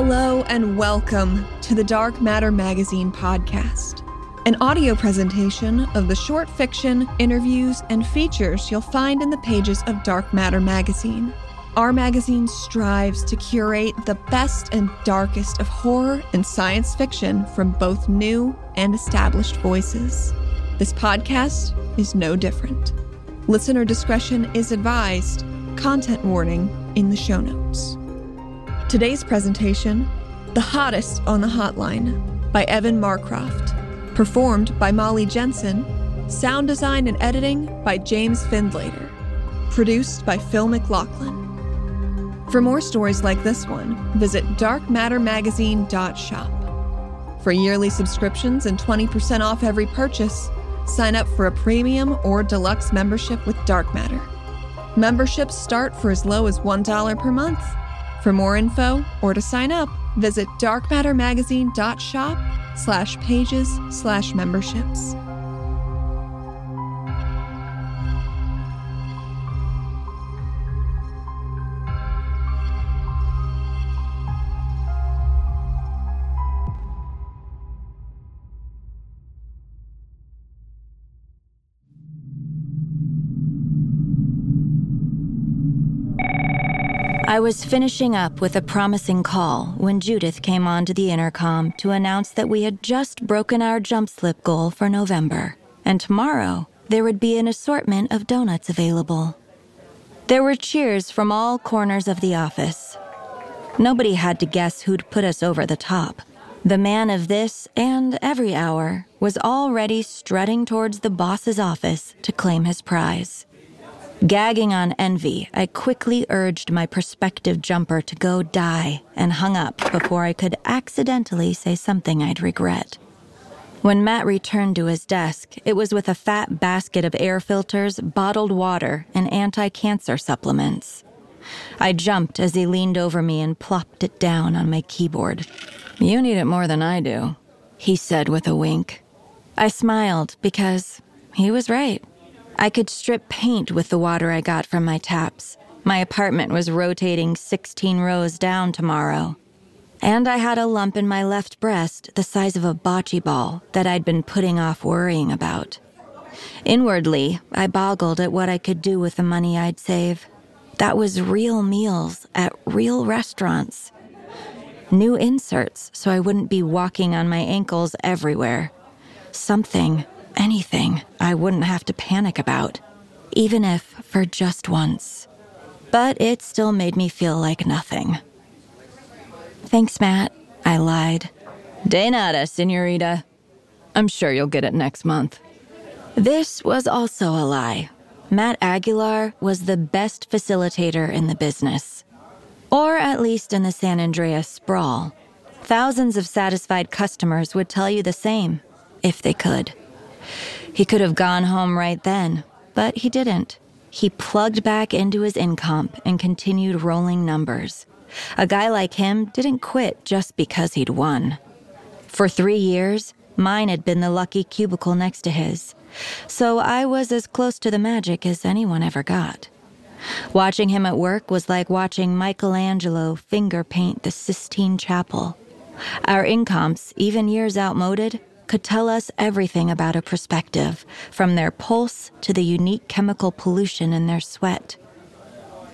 Hello and welcome to the Dark Matter Magazine podcast, an audio presentation of the short fiction, interviews, and features you'll find in the pages of Dark Matter Magazine. Our magazine strives to curate the best and darkest of horror and science fiction from both new and established voices. This podcast is no different. Listener discretion is advised. Content warning in the show notes. Today's presentation The Hottest on the Hotline by Evan Marcroft. Performed by Molly Jenson. Sound design and editing by James Findlater. Produced by Phil McLaughlin. For more stories like this one, visit darkmattermagazine.shop. For yearly subscriptions and 20% off every purchase, sign up for a premium or deluxe membership with Dark Matter. Memberships start for as low as $1 per month. For more info or to sign up, visit darkmattermagazine.shop slash pages slash memberships. I was finishing up with a promising call when Judith came onto the intercom to announce that we had just broken our jump slip goal for November, and tomorrow there would be an assortment of donuts available. There were cheers from all corners of the office. Nobody had to guess who'd put us over the top. The man of this and every hour was already strutting towards the boss's office to claim his prize. Gagging on envy, I quickly urged my prospective jumper to go die and hung up before I could accidentally say something I'd regret. When Matt returned to his desk, it was with a fat basket of air filters, bottled water, and anti cancer supplements. I jumped as he leaned over me and plopped it down on my keyboard. You need it more than I do, he said with a wink. I smiled because he was right. I could strip paint with the water I got from my taps. My apartment was rotating 16 rows down tomorrow. And I had a lump in my left breast the size of a bocce ball that I'd been putting off worrying about. Inwardly, I boggled at what I could do with the money I'd save. That was real meals at real restaurants. New inserts so I wouldn't be walking on my ankles everywhere. Something anything I wouldn't have to panic about, even if for just once. But it still made me feel like nothing. Thanks, Matt, I lied. De nada, senorita. I'm sure you'll get it next month. This was also a lie. Matt Aguilar was the best facilitator in the business, or at least in the San Andreas sprawl. Thousands of satisfied customers would tell you the same, if they could. He could have gone home right then, but he didn't. He plugged back into his incomp and continued rolling numbers. A guy like him didn't quit just because he'd won. For three years, mine had been the lucky cubicle next to his, so I was as close to the magic as anyone ever got. Watching him at work was like watching Michelangelo finger paint the Sistine Chapel. Our incomps, even years outmoded, could tell us everything about a prospective, from their pulse to the unique chemical pollution in their sweat.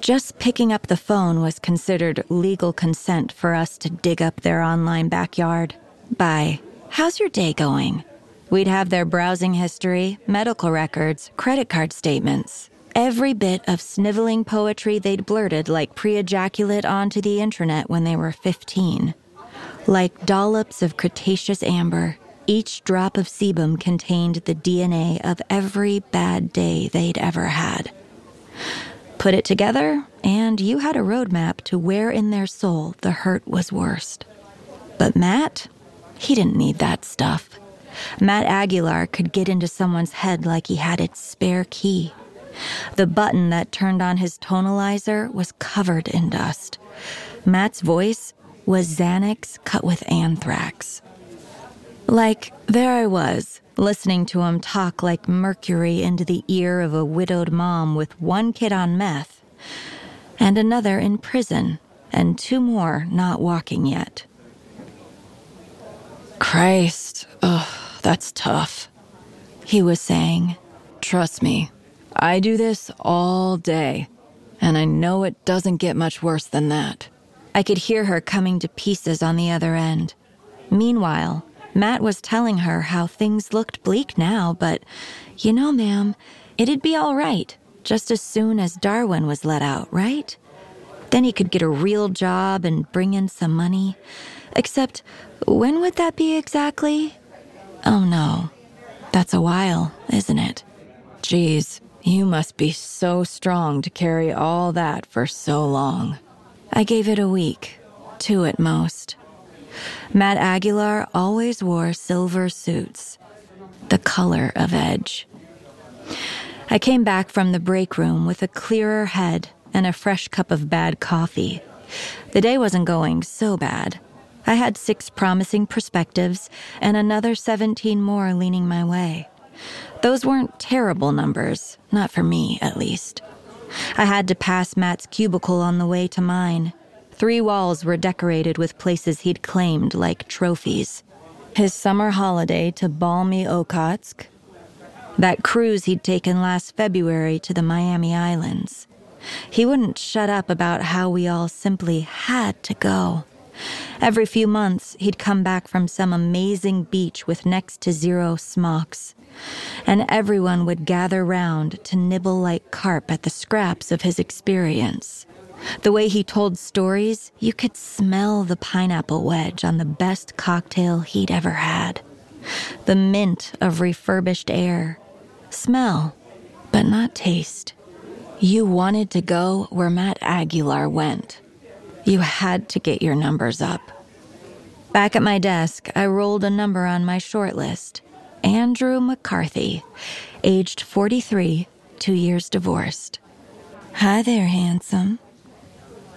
Just picking up the phone was considered legal consent for us to dig up their online backyard. By, how's your day going? We'd have their browsing history, medical records, credit card statements, every bit of sniveling poetry they'd blurted like pre ejaculate onto the internet when they were 15. Like dollops of Cretaceous amber, each drop of sebum contained the DNA of every bad day they'd ever had. Put it together, and you had a roadmap to where in their soul the hurt was worst. But Matt, he didn't need that stuff. Matt Aguilar could get into someone's head like he had its spare key. The button that turned on his tonalizer was covered in dust. Matt's voice was Xanax cut with anthrax. Like, there I was, listening to him talk like mercury into the ear of a widowed mom with one kid on meth and another in prison, and two more not walking yet. Christ, ugh, that's tough. He was saying, Trust me, I do this all day, and I know it doesn't get much worse than that. I could hear her coming to pieces on the other end. Meanwhile, Matt was telling her how things looked bleak now, but you know, ma'am, it'd be all right just as soon as Darwin was let out, right? Then he could get a real job and bring in some money. Except, when would that be exactly? Oh no, that's a while, isn't it? Geez, you must be so strong to carry all that for so long. I gave it a week, two at most. Matt Aguilar always wore silver suits, the color of edge. I came back from the break room with a clearer head and a fresh cup of bad coffee. The day wasn't going so bad. I had six promising perspectives and another 17 more leaning my way. Those weren't terrible numbers, not for me, at least. I had to pass Matt's cubicle on the way to mine. Three walls were decorated with places he'd claimed like trophies. His summer holiday to balmy Okhotsk, that cruise he'd taken last February to the Miami Islands. He wouldn't shut up about how we all simply had to go. Every few months, he'd come back from some amazing beach with next to zero smocks, and everyone would gather round to nibble like carp at the scraps of his experience. The way he told stories, you could smell the pineapple wedge on the best cocktail he'd ever had. The mint of refurbished air, Smell, but not taste. You wanted to go where Matt Aguilar went. You had to get your numbers up. Back at my desk, I rolled a number on my short list Andrew McCarthy, aged 43, two years divorced. Hi there, handsome.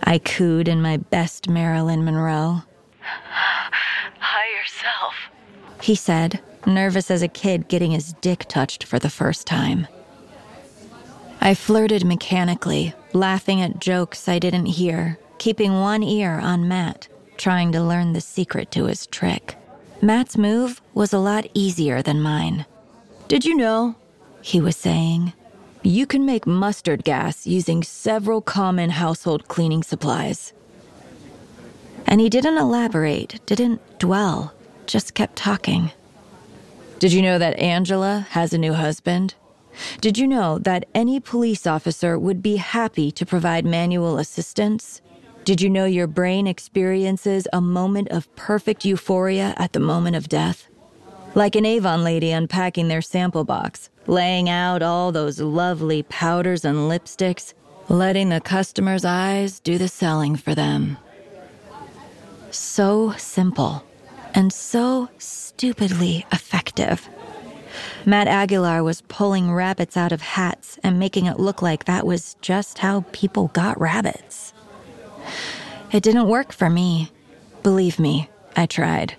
I cooed in my best Marilyn Monroe. Hi yourself, he said, nervous as a kid getting his dick touched for the first time. I flirted mechanically, laughing at jokes I didn't hear, keeping one ear on Matt, trying to learn the secret to his trick. Matt's move was a lot easier than mine. Did you know? He was saying. You can make mustard gas using several common household cleaning supplies. And he didn't elaborate, didn't dwell, just kept talking. Did you know that Angela has a new husband? Did you know that any police officer would be happy to provide manual assistance? Did you know your brain experiences a moment of perfect euphoria at the moment of death? Like an Avon lady unpacking their sample box, laying out all those lovely powders and lipsticks, letting the customer's eyes do the selling for them. So simple and so stupidly effective. Matt Aguilar was pulling rabbits out of hats and making it look like that was just how people got rabbits. It didn't work for me. Believe me, I tried.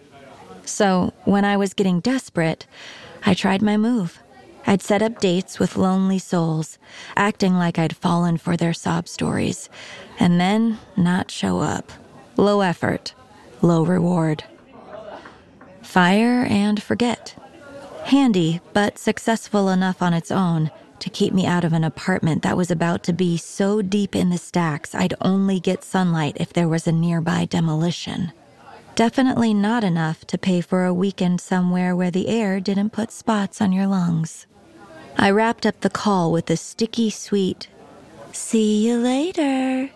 So, when I was getting desperate, I tried my move. I'd set up dates with lonely souls, acting like I'd fallen for their sob stories, and then not show up. Low effort, low reward. Fire and forget. Handy, but successful enough on its own to keep me out of an apartment that was about to be so deep in the stacks I'd only get sunlight if there was a nearby demolition. Definitely not enough to pay for a weekend somewhere where the air didn't put spots on your lungs. I wrapped up the call with a sticky sweet, see you later,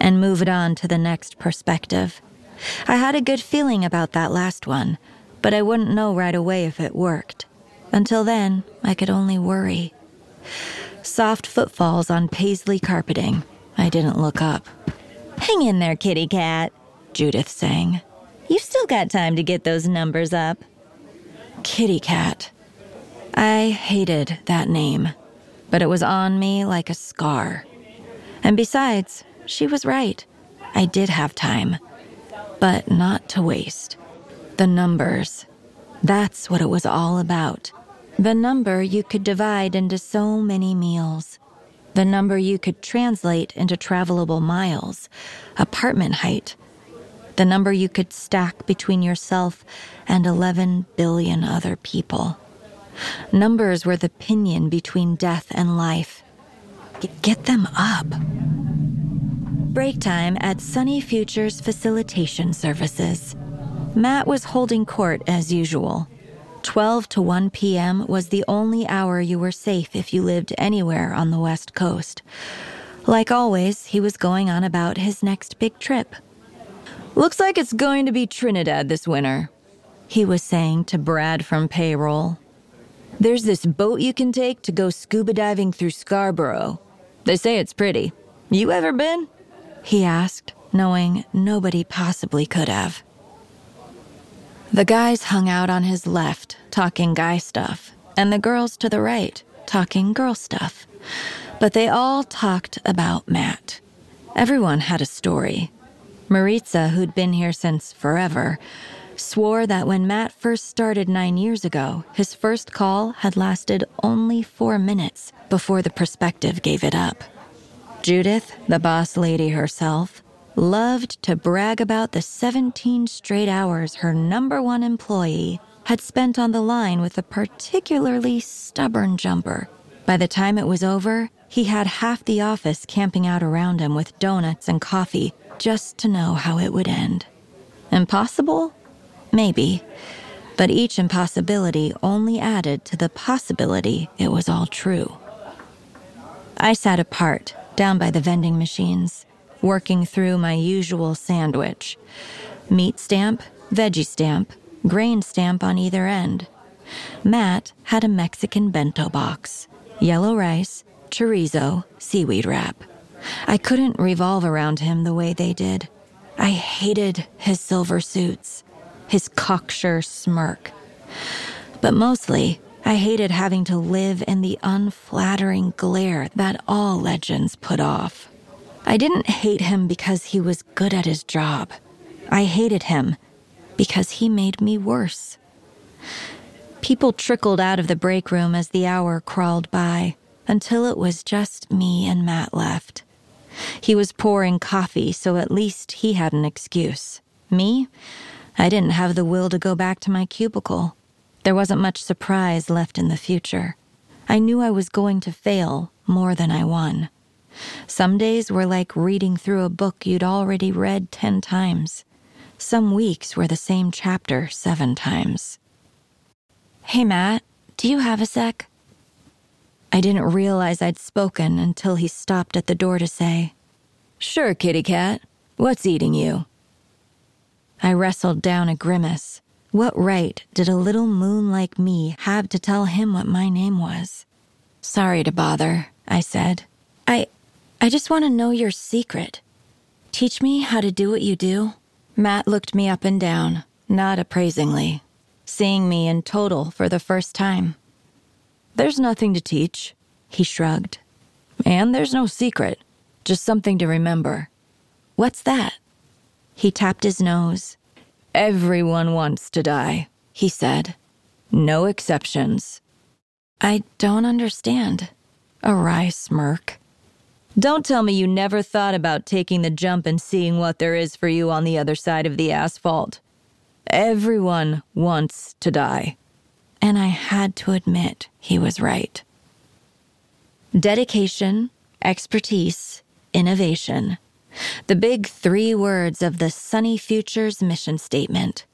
and moved on to the next perspective. I had a good feeling about that last one, but I wouldn't know right away if it worked. Until then, I could only worry. Soft footfalls on paisley carpeting. I didn't look up. Hang in there, kitty cat, Judith sang. You've still got time to get those numbers up. Kitty cat. I hated that name, but it was on me like a scar. And besides, she was right. I did have time but not to waste. The numbers. That's what it was all about. The number you could divide into so many meals. the number you could translate into travelable miles, apartment height, the number you could stack between yourself and 11 billion other people. Numbers were the pinion between death and life. Get them up. Break time at Sunny Futures Facilitation Services. Matt was holding court as usual. 12 to 1 p.m. was the only hour you were safe if you lived anywhere on the West Coast. Like always, he was going on about his next big trip. Looks like it's going to be Trinidad this winter, he was saying to Brad from payroll. There's this boat you can take to go scuba diving through Scarborough. They say it's pretty. You ever been? He asked, knowing nobody possibly could have. The guys hung out on his left, talking guy stuff, and the girls to the right, talking girl stuff. But they all talked about Matt. Everyone had a story. Maritza, who'd been here since forever, swore that when Matt first started nine years ago, his first call had lasted only four minutes before the perspective gave it up. Judith, the boss lady herself, loved to brag about the 17 straight hours her number one employee had spent on the line with a particularly stubborn jumper. By the time it was over, he had half the office camping out around him with donuts and coffee just to know how it would end. Impossible? Maybe. But each impossibility only added to the possibility it was all true. I sat apart, down by the vending machines, working through my usual sandwich meat stamp, veggie stamp, grain stamp on either end. Matt had a Mexican bento box, yellow rice, chorizo, seaweed wrap. I couldn't revolve around him the way they did. I hated his silver suits, his cocksure smirk. But mostly, I hated having to live in the unflattering glare that all legends put off. I didn't hate him because he was good at his job. I hated him because he made me worse. People trickled out of the break room as the hour crawled by until it was just me and Matt left. He was pouring coffee, so at least he had an excuse. Me? I didn't have the will to go back to my cubicle. There wasn't much surprise left in the future. I knew I was going to fail more than I won. Some days were like reading through a book you'd already read 10 times. Some weeks were the same chapter seven times. Hey, Matt, do you have a sec? I didn't realize I'd spoken until he stopped at the door to say, Sure, kitty cat. What's eating you? I wrestled down a grimace. What right did a little moon like me have to tell him what my name was? Sorry to bother, I said. I I just want to know your secret. Teach me how to do what you do. Matt looked me up and down, not appraisingly, seeing me in total for the first time. There's nothing to teach, he shrugged. And there's no secret, just something to remember. What's that? He tapped his nose. Everyone wants to die, he said. No exceptions. I don't understand. A wry smirk. Don't tell me you never thought about taking the jump and seeing what there is for you on the other side of the asphalt. Everyone wants to die. And I had to admit he was right. Dedication, expertise, innovation. The big three words of the Sunny Futures mission statement.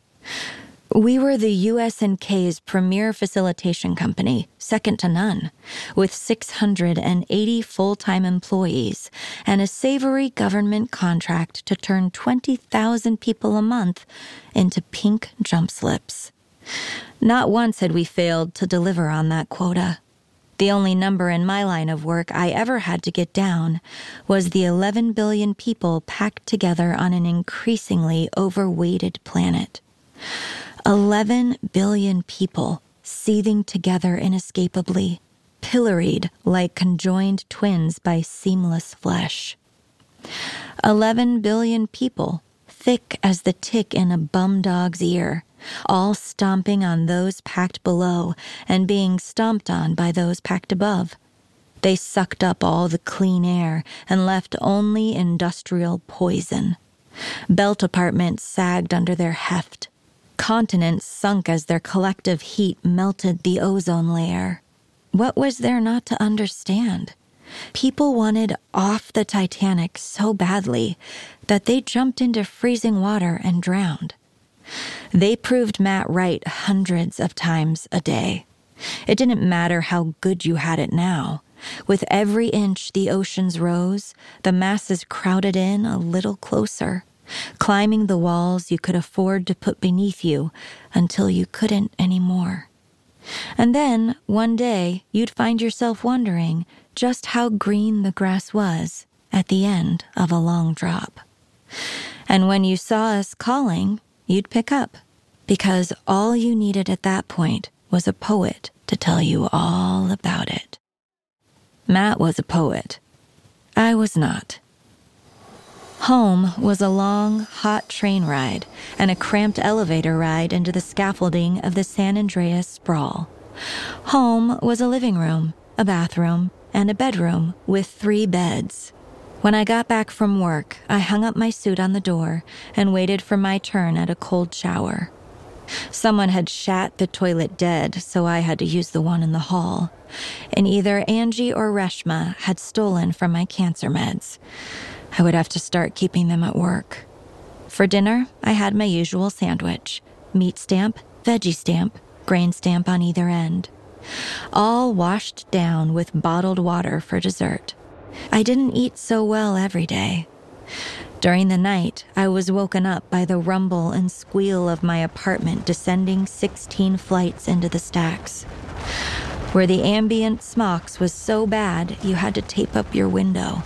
We were the USNK's premier facilitation company, second to none, with 680 full time employees and a savory government contract to turn 20,000 people a month into pink jump slips. Not once had we failed to deliver on that quota. The only number in my line of work I ever had to get down was the 11 billion people packed together on an increasingly overweighted planet. 11 billion people seething together inescapably, pilloried like conjoined twins by seamless flesh. 11 billion people, thick as the tick in a bum dog's ear, all stomping on those packed below and being stomped on by those packed above. They sucked up all the clean air and left only industrial poison. Belt apartments sagged under their heft. Continents sunk as their collective heat melted the ozone layer. What was there not to understand? People wanted off the Titanic so badly that they jumped into freezing water and drowned. They proved Matt right hundreds of times a day. It didn't matter how good you had it now. With every inch the oceans rose, the masses crowded in a little closer, climbing the walls you could afford to put beneath you until you couldn't anymore. And then, one day, you'd find yourself wondering just how green the grass was at the end of a long drop. And when you saw us calling, you'd pick up, because all you needed at that point was a poet to tell you all about it. Matt was a poet. I was not. Home was a long, hot train ride and a cramped elevator ride into the scaffolding of the San Andreas sprawl. Home was a living room, a bathroom, and a bedroom with three beds. When I got back from work, I hung up my suit on the door and waited for my turn at a cold shower. Someone had shat the toilet dead, so I had to use the one in the hall. And either Angie or Reshma had stolen from my cancer meds. I would have to start keeping them at work. For dinner, I had my usual sandwich meat stamp, veggie stamp, grain stamp on either end. All washed down with bottled water for dessert. I didn't eat so well every day. During the night, I was woken up by the rumble and squeal of my apartment descending 16 flights into the stacks. Where the ambient smocks was so bad you had to tape up your window.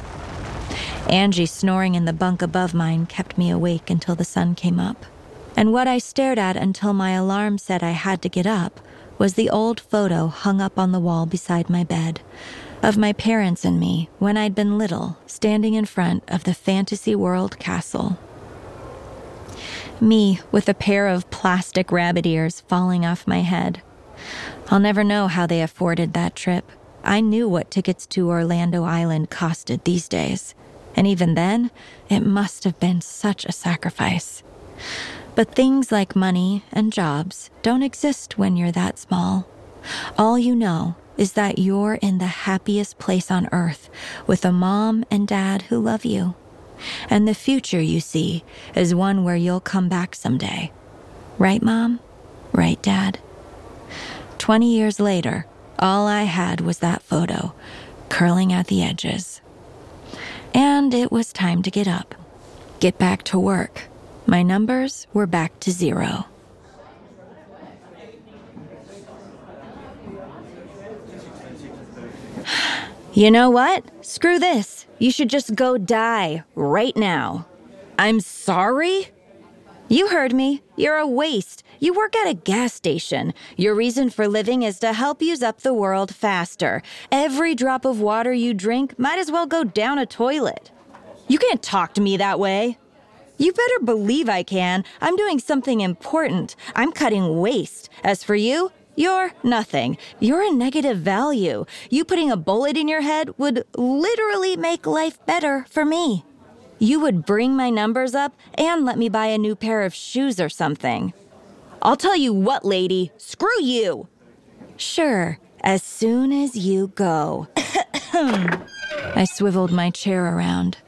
Angie snoring in the bunk above mine kept me awake until the sun came up. And what I stared at until my alarm said I had to get up was the old photo hung up on the wall beside my bed of my parents and me when I'd been little, standing in front of the Fantasy World Castle. Me with a pair of plastic rabbit ears falling off my head. I'll never know how they afforded that trip. I knew what tickets to Orlando Island costed these days, and even then, it must have been such a sacrifice. But things like money and jobs don't exist when you're that small. All you know is that you're in the happiest place on earth with a mom and dad who love you. And the future you see is one where you'll come back someday. Right, mom? Right, dad? 20 years later, all I had was that photo, curling at the edges. And it was time to get up, get back to work. My numbers were back to zero. You know what? Screw this. You should just go die right now. I'm sorry? You heard me. You're a waste. You work at a gas station. Your reason for living is to help use up the world faster. Every drop of water you drink might as well go down a toilet. You can't talk to me that way. You better believe I can. I'm doing something important. I'm cutting waste. As for you, you're nothing. You're a negative value. You putting a bullet in your head would literally make life better for me. You would bring my numbers up and let me buy a new pair of shoes or something. I'll tell you what, lady, screw you. Sure, as soon as you go. I swiveled my chair around.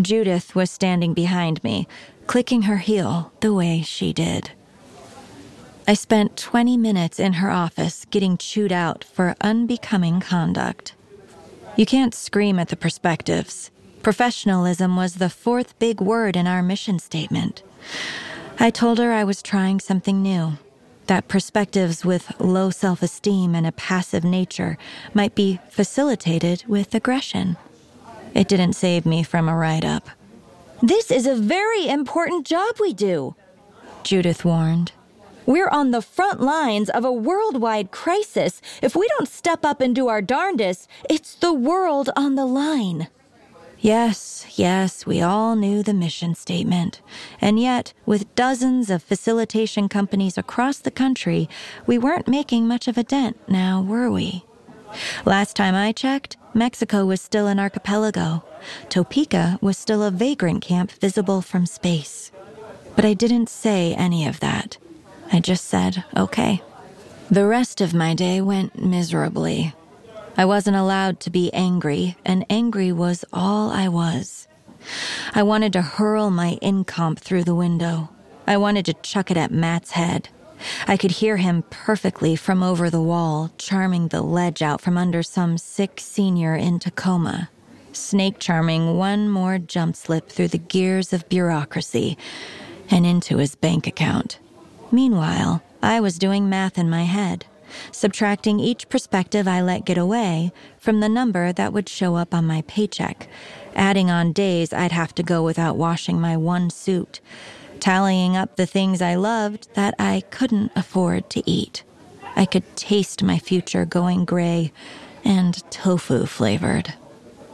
Judith was standing behind me, clicking her heel the way she did. I spent 20 minutes in her office getting chewed out for unbecoming conduct. You can't scream at the perspectives. Professionalism was the fourth big word in our mission statement. I told her I was trying something new, that perspectives with low self esteem and a passive nature might be facilitated with aggression. It didn't save me from a write up. This is a very important job we do, Judith warned. We're on the front lines of a worldwide crisis. If we don't step up and do our darndest, it's the world on the line. Yes, yes, we all knew the mission statement. And yet, with dozens of facilitation companies across the country, we weren't making much of a dent now, were we? Last time I checked, Mexico was still an archipelago. Topeka was still a vagrant camp visible from space. But I didn't say any of that. I just said, okay. The rest of my day went miserably. I wasn't allowed to be angry, and angry was all I was. I wanted to hurl my incomp through the window. I wanted to chuck it at Matt's head. I could hear him perfectly from over the wall, charming the ledge out from under some sick senior in Tacoma. Snake charming one more jump slip through the gears of bureaucracy and into his bank account. Meanwhile, I was doing math in my head, subtracting each perspective I let get away from the number that would show up on my paycheck, adding on days I'd have to go without washing my one suit tallying up the things I loved that I couldn't afford to eat. I could taste my future going gray and tofu flavored.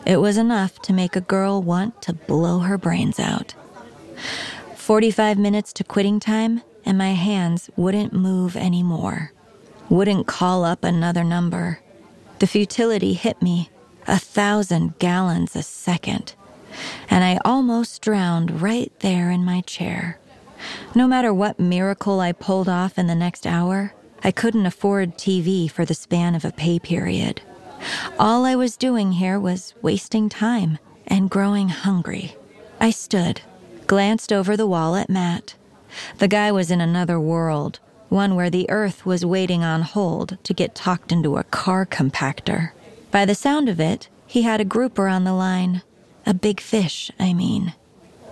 It was enough to make a girl want to blow her brains out. 45 minutes to quitting time, and my hands wouldn't move anymore, wouldn't call up another number. The futility hit me a thousand gallons a second and I almost drowned right there in my chair. No matter what miracle I pulled off in the next hour, I couldn't afford TV for the span of a pay period. All I was doing here was wasting time and growing hungry. I stood, glanced over the wall at Matt. The guy was in another world, one where the earth was waiting on hold to get talked into a car compactor. By the sound of it, he had a grouper on the line. A big fish, I mean.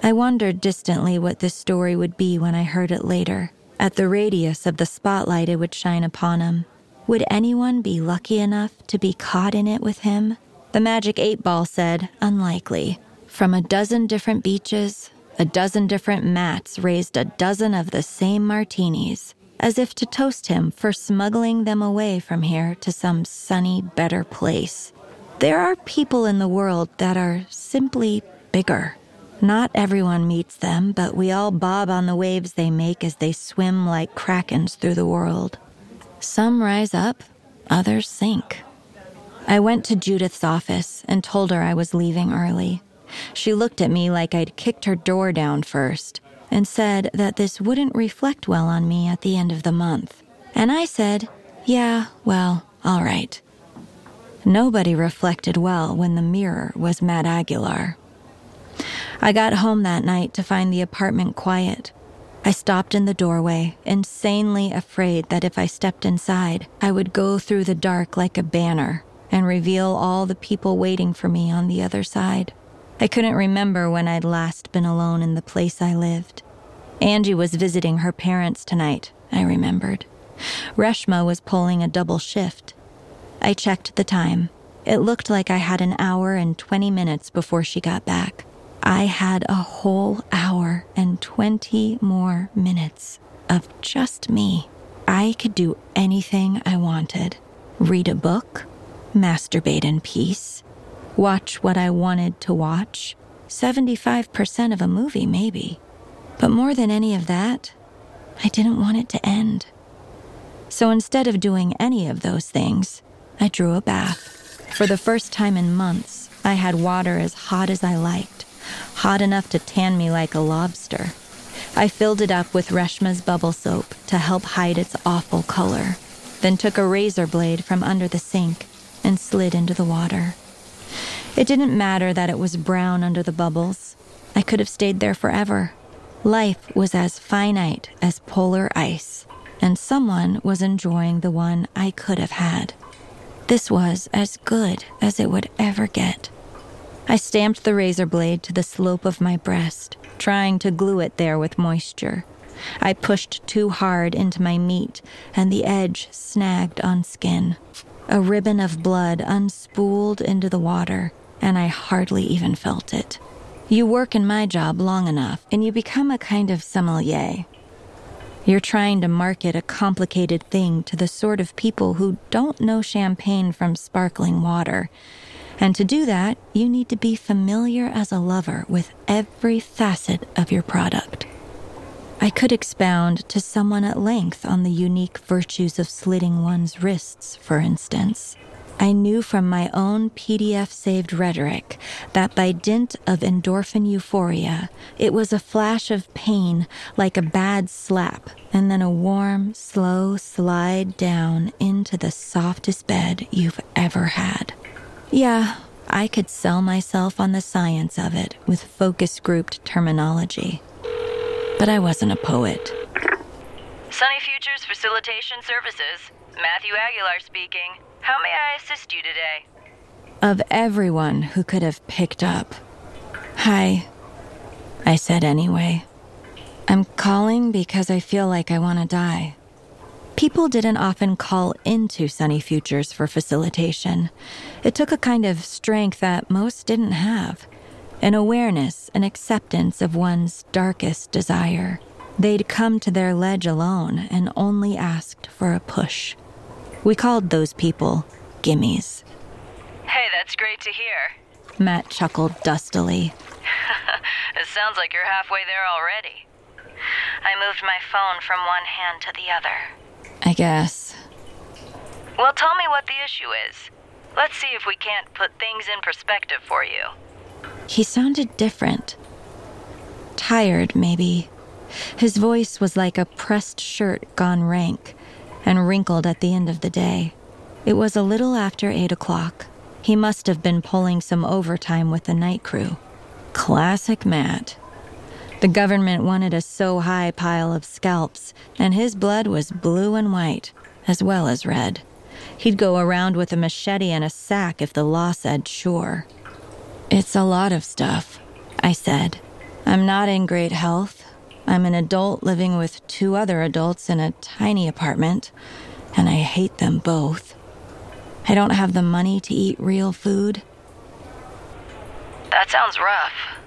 I wondered distantly what this story would be when I heard it later, at the radius of the spotlight it would shine upon him. Would anyone be lucky enough to be caught in it with him? The magic eight ball said, unlikely. From a dozen different beaches, a dozen different mats raised a dozen of the same martinis, as if to toast him for smuggling them away from here to some sunny, better place. There are people in the world that are simply bigger. Not everyone meets them, but we all bob on the waves they make as they swim like krakens through the world. Some rise up, others sink. I went to Judith's office and told her I was leaving early. She looked at me like I'd kicked her door down first and said that this wouldn't reflect well on me at the end of the month. And I said, Yeah, well, all right. Nobody reflected well when the mirror was Matt Aguilar. I got home that night to find the apartment quiet. I stopped in the doorway, insanely afraid that if I stepped inside, I would go through the dark like a banner and reveal all the people waiting for me on the other side. I couldn't remember when I'd last been alone in the place I lived. Angie was visiting her parents tonight, I remembered. Reshma was pulling a double shift, I checked the time. It looked like I had an hour and 20 minutes before she got back. I had a whole hour and 20 more minutes of just me. I could do anything I wanted read a book, masturbate in peace, watch what I wanted to watch, 75% of a movie, maybe. But more than any of that, I didn't want it to end. So instead of doing any of those things, I drew a bath. For the first time in months, I had water as hot as I liked, hot enough to tan me like a lobster. I filled it up with Reshma's bubble soap to help hide its awful color, then took a razor blade from under the sink and slid into the water. It didn't matter that it was brown under the bubbles. I could have stayed there forever. Life was as finite as polar ice, and someone was enjoying the one I could have had. This was as good as it would ever get. I stamped the razor blade to the slope of my breast, trying to glue it there with moisture. I pushed too hard into my meat, and the edge snagged on skin. A ribbon of blood unspooled into the water, and I hardly even felt it. You work in my job long enough, and you become a kind of sommelier. You're trying to market a complicated thing to the sort of people who don't know champagne from sparkling water. And to do that, you need to be familiar as a lover with every facet of your product. I could expound to someone at length on the unique virtues of slitting one's wrists, for instance. I knew from my own PDF saved rhetoric that by dint of endorphin euphoria, it was a flash of pain like a bad slap, and then a warm, slow slide down into the softest bed you've ever had. Yeah, I could sell myself on the science of it with focus grouped terminology. But I wasn't a poet. Sunny Futures Facilitation Services. Matthew Aguilar speaking. How may I assist you today? Of everyone who could have picked up. Hi, I said anyway. I'm calling because I feel like I want to die. People didn't often call into Sunny Futures for facilitation. It took a kind of strength that most didn't have an awareness, an acceptance of one's darkest desire. They'd come to their ledge alone and only asked for a push. We called those people gimmies. Hey, that's great to hear. Matt chuckled dustily. it sounds like you're halfway there already. I moved my phone from one hand to the other. I guess. Well, tell me what the issue is. Let's see if we can't put things in perspective for you. He sounded different. Tired, maybe. His voice was like a pressed shirt gone rank and wrinkled at the end of the day. It was a little after eight o'clock. He must have been pulling some overtime with the night crew. Classic Matt. The government wanted a so high pile of scalps, and his blood was blue and white, as well as red. He'd go around with a machete and a sack if the law said sure. It's a lot of stuff, I said. I'm not in great health. I'm an adult living with two other adults in a tiny apartment, and I hate them both. I don't have the money to eat real food. That sounds rough.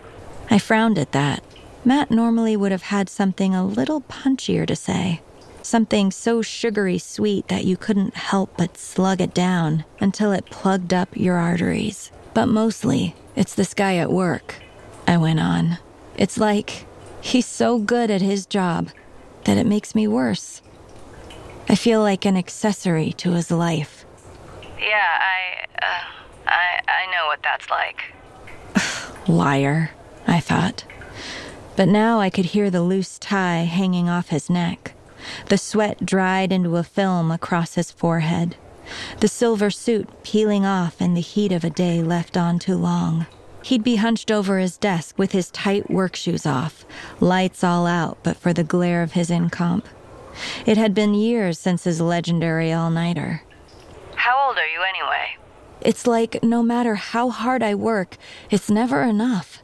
I frowned at that. Matt normally would have had something a little punchier to say. Something so sugary sweet that you couldn't help but slug it down until it plugged up your arteries. But mostly, it's this guy at work. I went on. It's like He's so good at his job that it makes me worse. I feel like an accessory to his life. Yeah, I, uh, I, I know what that's like. Liar, I thought. But now I could hear the loose tie hanging off his neck. The sweat dried into a film across his forehead. The silver suit peeling off in the heat of a day left on too long. He'd be hunched over his desk with his tight work shoes off, lights all out but for the glare of his incomp. It had been years since his legendary all nighter. How old are you anyway? It's like no matter how hard I work, it's never enough.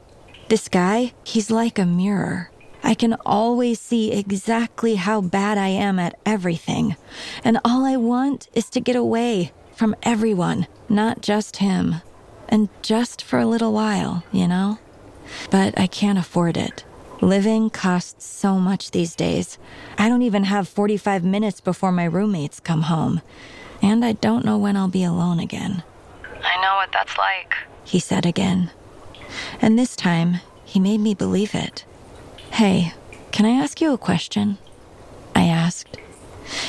This guy, he's like a mirror. I can always see exactly how bad I am at everything. And all I want is to get away from everyone, not just him and just for a little while, you know? But I can't afford it. Living costs so much these days. I don't even have 45 minutes before my roommates come home. And I don't know when I'll be alone again. I know what that's like, he said again. And this time, he made me believe it. Hey, can I ask you a question? I asked.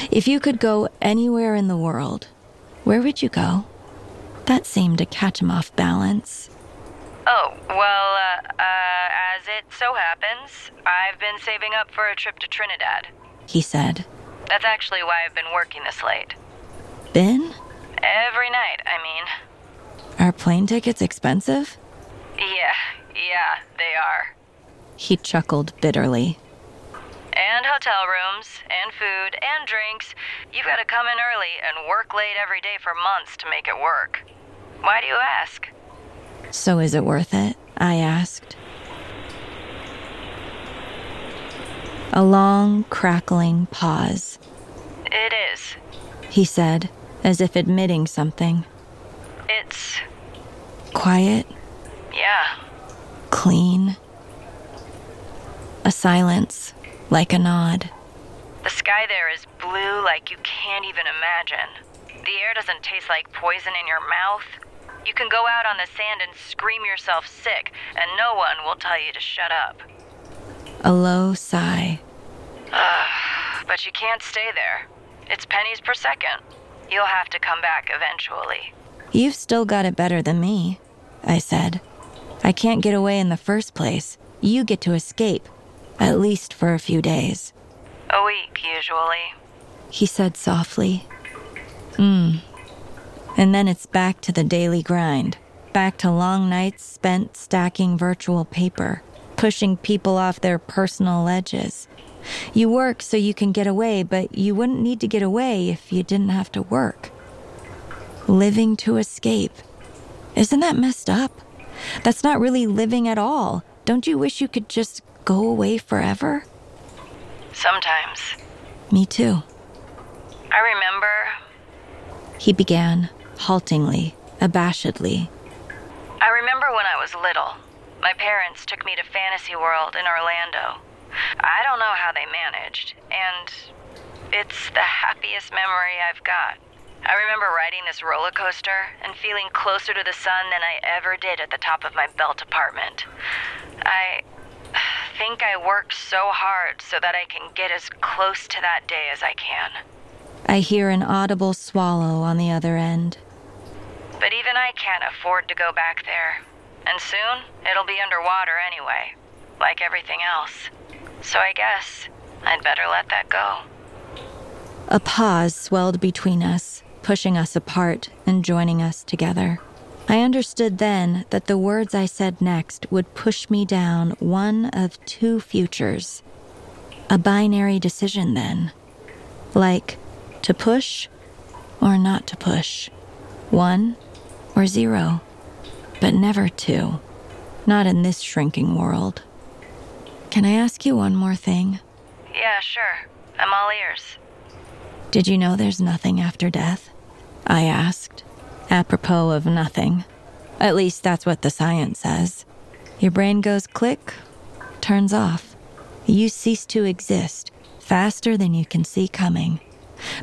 If you could go anywhere in the world, where would you go? That seemed to catch him off balance. Oh, well, uh, uh, as it so happens, I've been saving up for a trip to Trinidad. He said. That's actually why I've been working this late. Been? Every night, I mean. Are plane tickets expensive? Yeah, yeah, they are. He chuckled bitterly and hotel rooms, and food, and drinks. You've got to come in early and work late every day for months to make it work. Why do you ask? So is it worth it? I asked. A long, crackling pause. It is, he said, as if admitting something. It's. Quiet? Yeah. Clean? Silence like a nod. The sky there is blue like you can't even imagine. The air doesn't taste like poison in your mouth. You can go out on the sand and scream yourself sick, and no one will tell you to shut up. A low sigh. Uh, but you can't stay there. It's pennies per second. You'll have to come back eventually. You've still got it better than me, I said. I can't get away in the first place. You get to escape, at least for a few days. A week, usually, he said softly. Hmm. And then it's back to the daily grind, back to long nights spent stacking virtual paper, pushing people off their personal ledges. You work so you can get away, but you wouldn't need to get away if you didn't have to work. Living to escape. Isn't that messed up? That's not really living at all. Don't you wish you could just go away forever? Sometimes. Me too. I remember. He began, haltingly, abashedly. I remember when I was little. My parents took me to Fantasy World in Orlando. I don't know how they managed, and it's the happiest memory I've got. I remember riding this roller coaster and feeling closer to the sun than I ever did at the top of my belt apartment. I think I worked so hard so that I can get as close to that day as I can. I hear an audible swallow on the other end. But even I can't afford to go back there. And soon, it'll be underwater anyway, like everything else. So I guess I'd better let that go. A pause swelled between us pushing us apart and joining us together. I understood then that the words I said next would push me down one of two futures. A binary decision, then. Like to push or not to push. One or zero. But never two. Not in this shrinking world. Can I ask you one more thing? Yeah, sure. I'm all ears. Did you know there's nothing after death? I asked, apropos of nothing. At least that's what the science says. Your brain goes click, turns off. You cease to exist faster than you can see coming.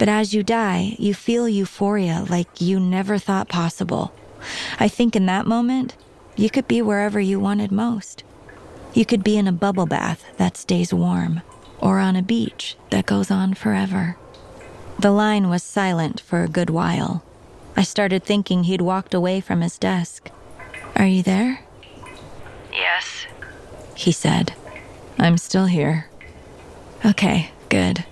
But as you die, you feel euphoria like you never thought possible. I think in that moment, you could be wherever you wanted most. You could be in a bubble bath that stays warm, or on a beach that goes on forever. The line was silent for a good while. I started thinking he'd walked away from his desk. Are you there? Yes, he said. I'm still here. Okay, good.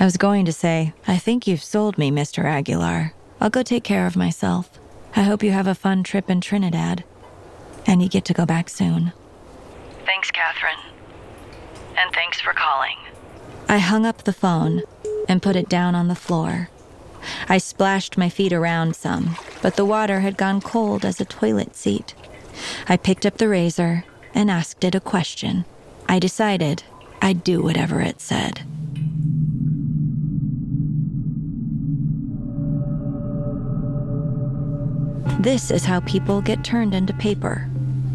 I was going to say, I think you've sold me, Mr. Aguilar. I'll go take care of myself. I hope you have a fun trip in Trinidad. And you get to go back soon. Thanks, Catherine. And thanks for calling. I hung up the phone and put it down on the floor. I splashed my feet around some, but the water had gone cold as a toilet seat. I picked up the razor and asked it a question. I decided I'd do whatever it said. This is how people get turned into paper.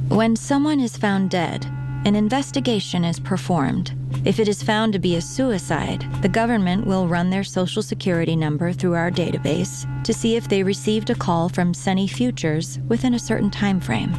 When someone is found dead, an investigation is performed. If it is found to be a suicide, the government will run their social security number through our database to see if they received a call from Sunny Futures within a certain time frame.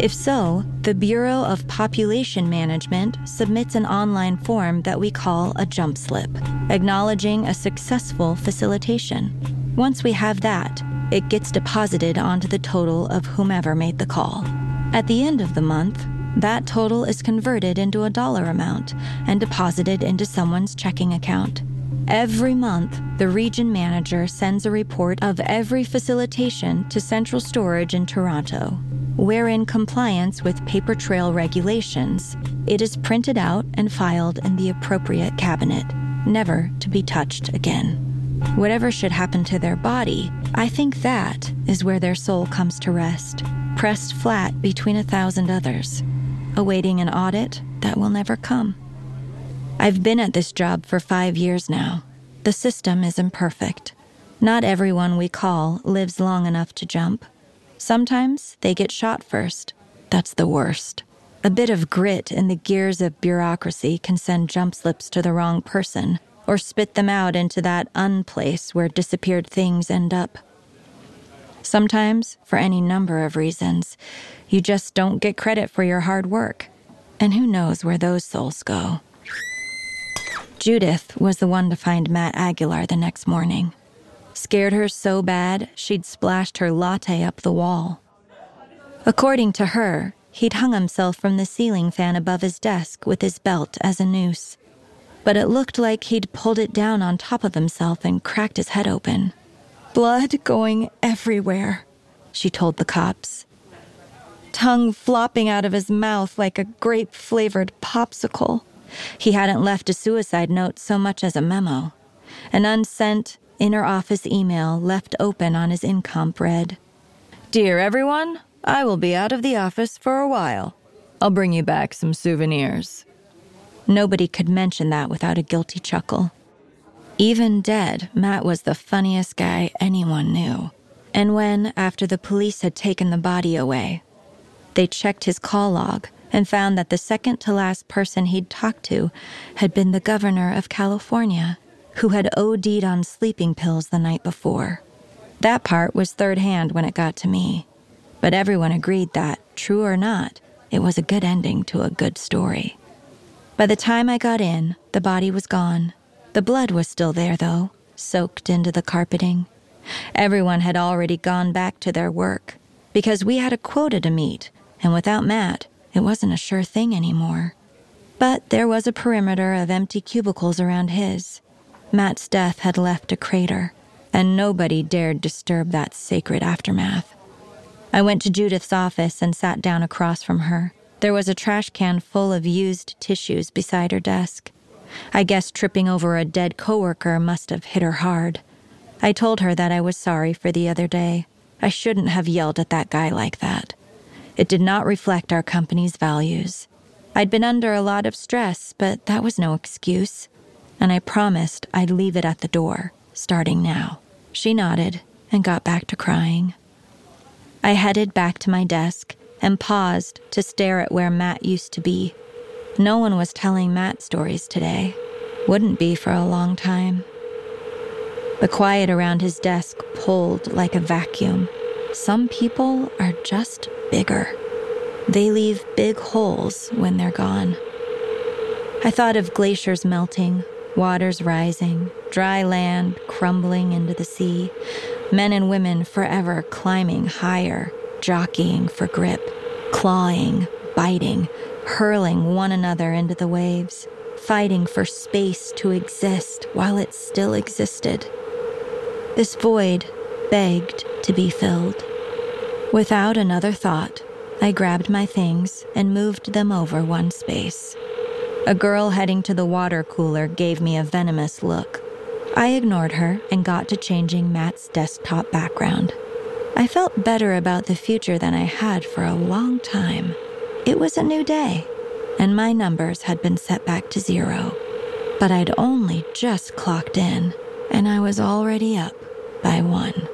If so, the Bureau of Population Management submits an online form that we call a jump slip, acknowledging a successful facilitation. Once we have that, it gets deposited onto the total of whomever made the call. At the end of the month, that total is converted into a dollar amount and deposited into someone's checking account. Every month, the region manager sends a report of every facilitation to Central Storage in Toronto, where, in compliance with paper trail regulations, it is printed out and filed in the appropriate cabinet, never to be touched again. Whatever should happen to their body, I think that is where their soul comes to rest, pressed flat between a thousand others awaiting an audit that will never come. I've been at this job for five years now. The system is imperfect. Not everyone we call lives long enough to jump. Sometimes they get shot first. That's the worst. A bit of grit in the gears of bureaucracy can send jump slips to the wrong person or spit them out into that unplace where disappeared things end up. Sometimes, for any number of reasons, you just don't get credit for your hard work. And who knows where those souls go? Judith was the one to find Matt Aguilar the next morning. scared her so bad she'd splashed her latte up the wall. According to her, he'd hung himself from the ceiling fan above his desk with his belt as a noose. But it looked like he'd pulled it down on top of himself and cracked his head open. Blood going everywhere, she told the cops. Tongue flopping out of his mouth like a grape flavored popsicle. He hadn't left a suicide note so much as a memo. An unsent, inner office email left open on his incomp read Dear everyone, I will be out of the office for a while. I'll bring you back some souvenirs. Nobody could mention that without a guilty chuckle. Even dead, Matt was the funniest guy anyone knew. And when, after the police had taken the body away, they checked his call log and found that the second to last person he'd talked to had been the governor of California, who had OD'd on sleeping pills the night before. That part was third hand when it got to me, but everyone agreed that, true or not, it was a good ending to a good story. By the time I got in, the body was gone. The blood was still there, though, soaked into the carpeting. Everyone had already gone back to their work because we had a quota to meet, and without Matt, it wasn't a sure thing anymore. But there was a perimeter of empty cubicles around his. Matt's death had left a crater, and nobody dared disturb that sacred aftermath. I went to Judith's office and sat down across from her. There was a trash can full of used tissues beside her desk. I guess tripping over a dead coworker must have hit her hard. I told her that I was sorry for the other day. I shouldn't have yelled at that guy like that. It did not reflect our company's values. I'd been under a lot of stress, but that was no excuse. And I promised I'd leave it at the door, starting now. She nodded and got back to crying. I headed back to my desk and paused to stare at where Matt used to be. No one was telling Matt stories today. Wouldn't be for a long time. The quiet around his desk pulled like a vacuum. Some people are just bigger. They leave big holes when they're gone. I thought of glaciers melting, waters rising, dry land crumbling into the sea, men and women forever climbing higher, jockeying for grip, clawing, biting, hurling one another into the waves, fighting for space to exist while it still existed. This void begged to be filled. Without another thought, I grabbed my things and moved them over one space. A girl heading to the water cooler gave me a venomous look. I ignored her and got to changing Matt's desktop background. I felt better about the future than I had for a long time. It was a new day, and my numbers had been set back to zero. But I'd only just clocked in, and I was already up by one.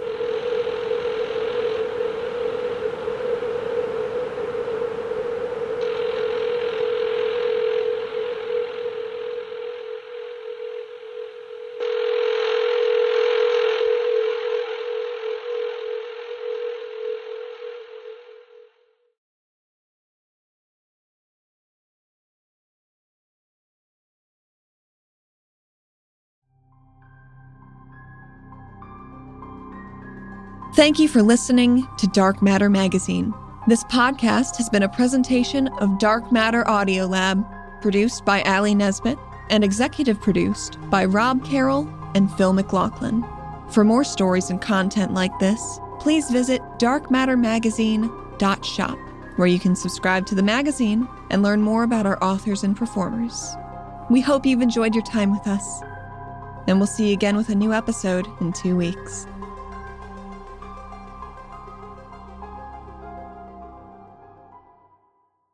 Thank you for listening to Dark Matter Magazine. This podcast has been a presentation of Dark Matter Audio Lab, produced by Ali Nesbitt and executive produced by Rob Carroll and Phil McLaughlin. For more stories and content like this, please visit darkmattermagazine.shop, where you can subscribe to the magazine and learn more about our authors and performers. We hope you've enjoyed your time with us, and we'll see you again with a new episode in two weeks.